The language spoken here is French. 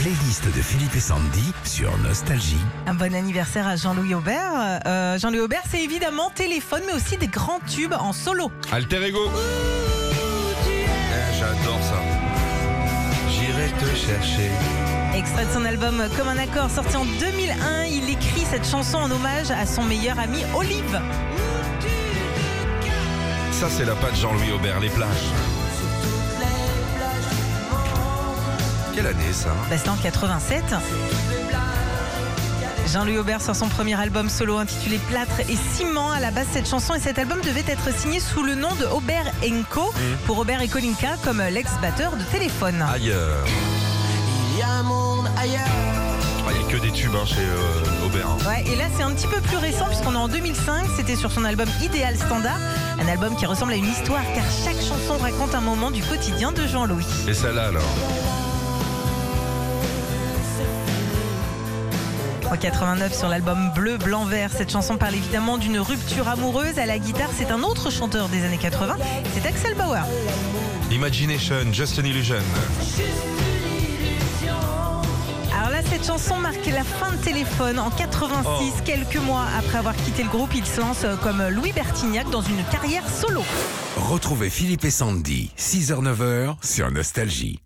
playlist de Philippe et Sandy sur Nostalgie. Un bon anniversaire à Jean-Louis Aubert. Euh, Jean-Louis Aubert, c'est évidemment téléphone, mais aussi des grands tubes en solo. Alter Ego Eh, J'adore ça. J'irai te chercher. Extrait de son album Comme un accord, sorti en 2001, il écrit cette chanson en hommage à son meilleur ami Olive. Ça, c'est la patte Jean-Louis Aubert, les plages. Quelle année ça? Bah, C'était en 87. Jean-Louis Aubert sort son premier album solo intitulé Plâtre et Ciment. À la base, cette chanson et cet album devaient être signés sous le nom de Aubert Co. Pour Aubert et Kolinka, comme l'ex-batteur de téléphone. Ailleurs. Il y a un monde ailleurs. Ah, Il n'y a que des tubes hein, chez euh, Aubert. hein. Ouais, et là c'est un petit peu plus récent puisqu'on est en 2005, c'était sur son album Idéal Standard, un album qui ressemble à une histoire car chaque chanson raconte un moment du quotidien de Jean-Louis. Et celle-là alors? 89 sur l'album Bleu, Blanc, Vert, cette chanson parle évidemment d'une rupture amoureuse. À la guitare, c'est un autre chanteur des années 80, c'est Axel Bauer. Imagination, Just an Illusion. Alors là, cette chanson marque la fin de téléphone en 86, Oh. quelques mois après avoir quitté le groupe. Il se lance euh, comme Louis Bertignac dans une carrière solo. Retrouvez Philippe et Sandy, 6h-9h sur Nostalgie.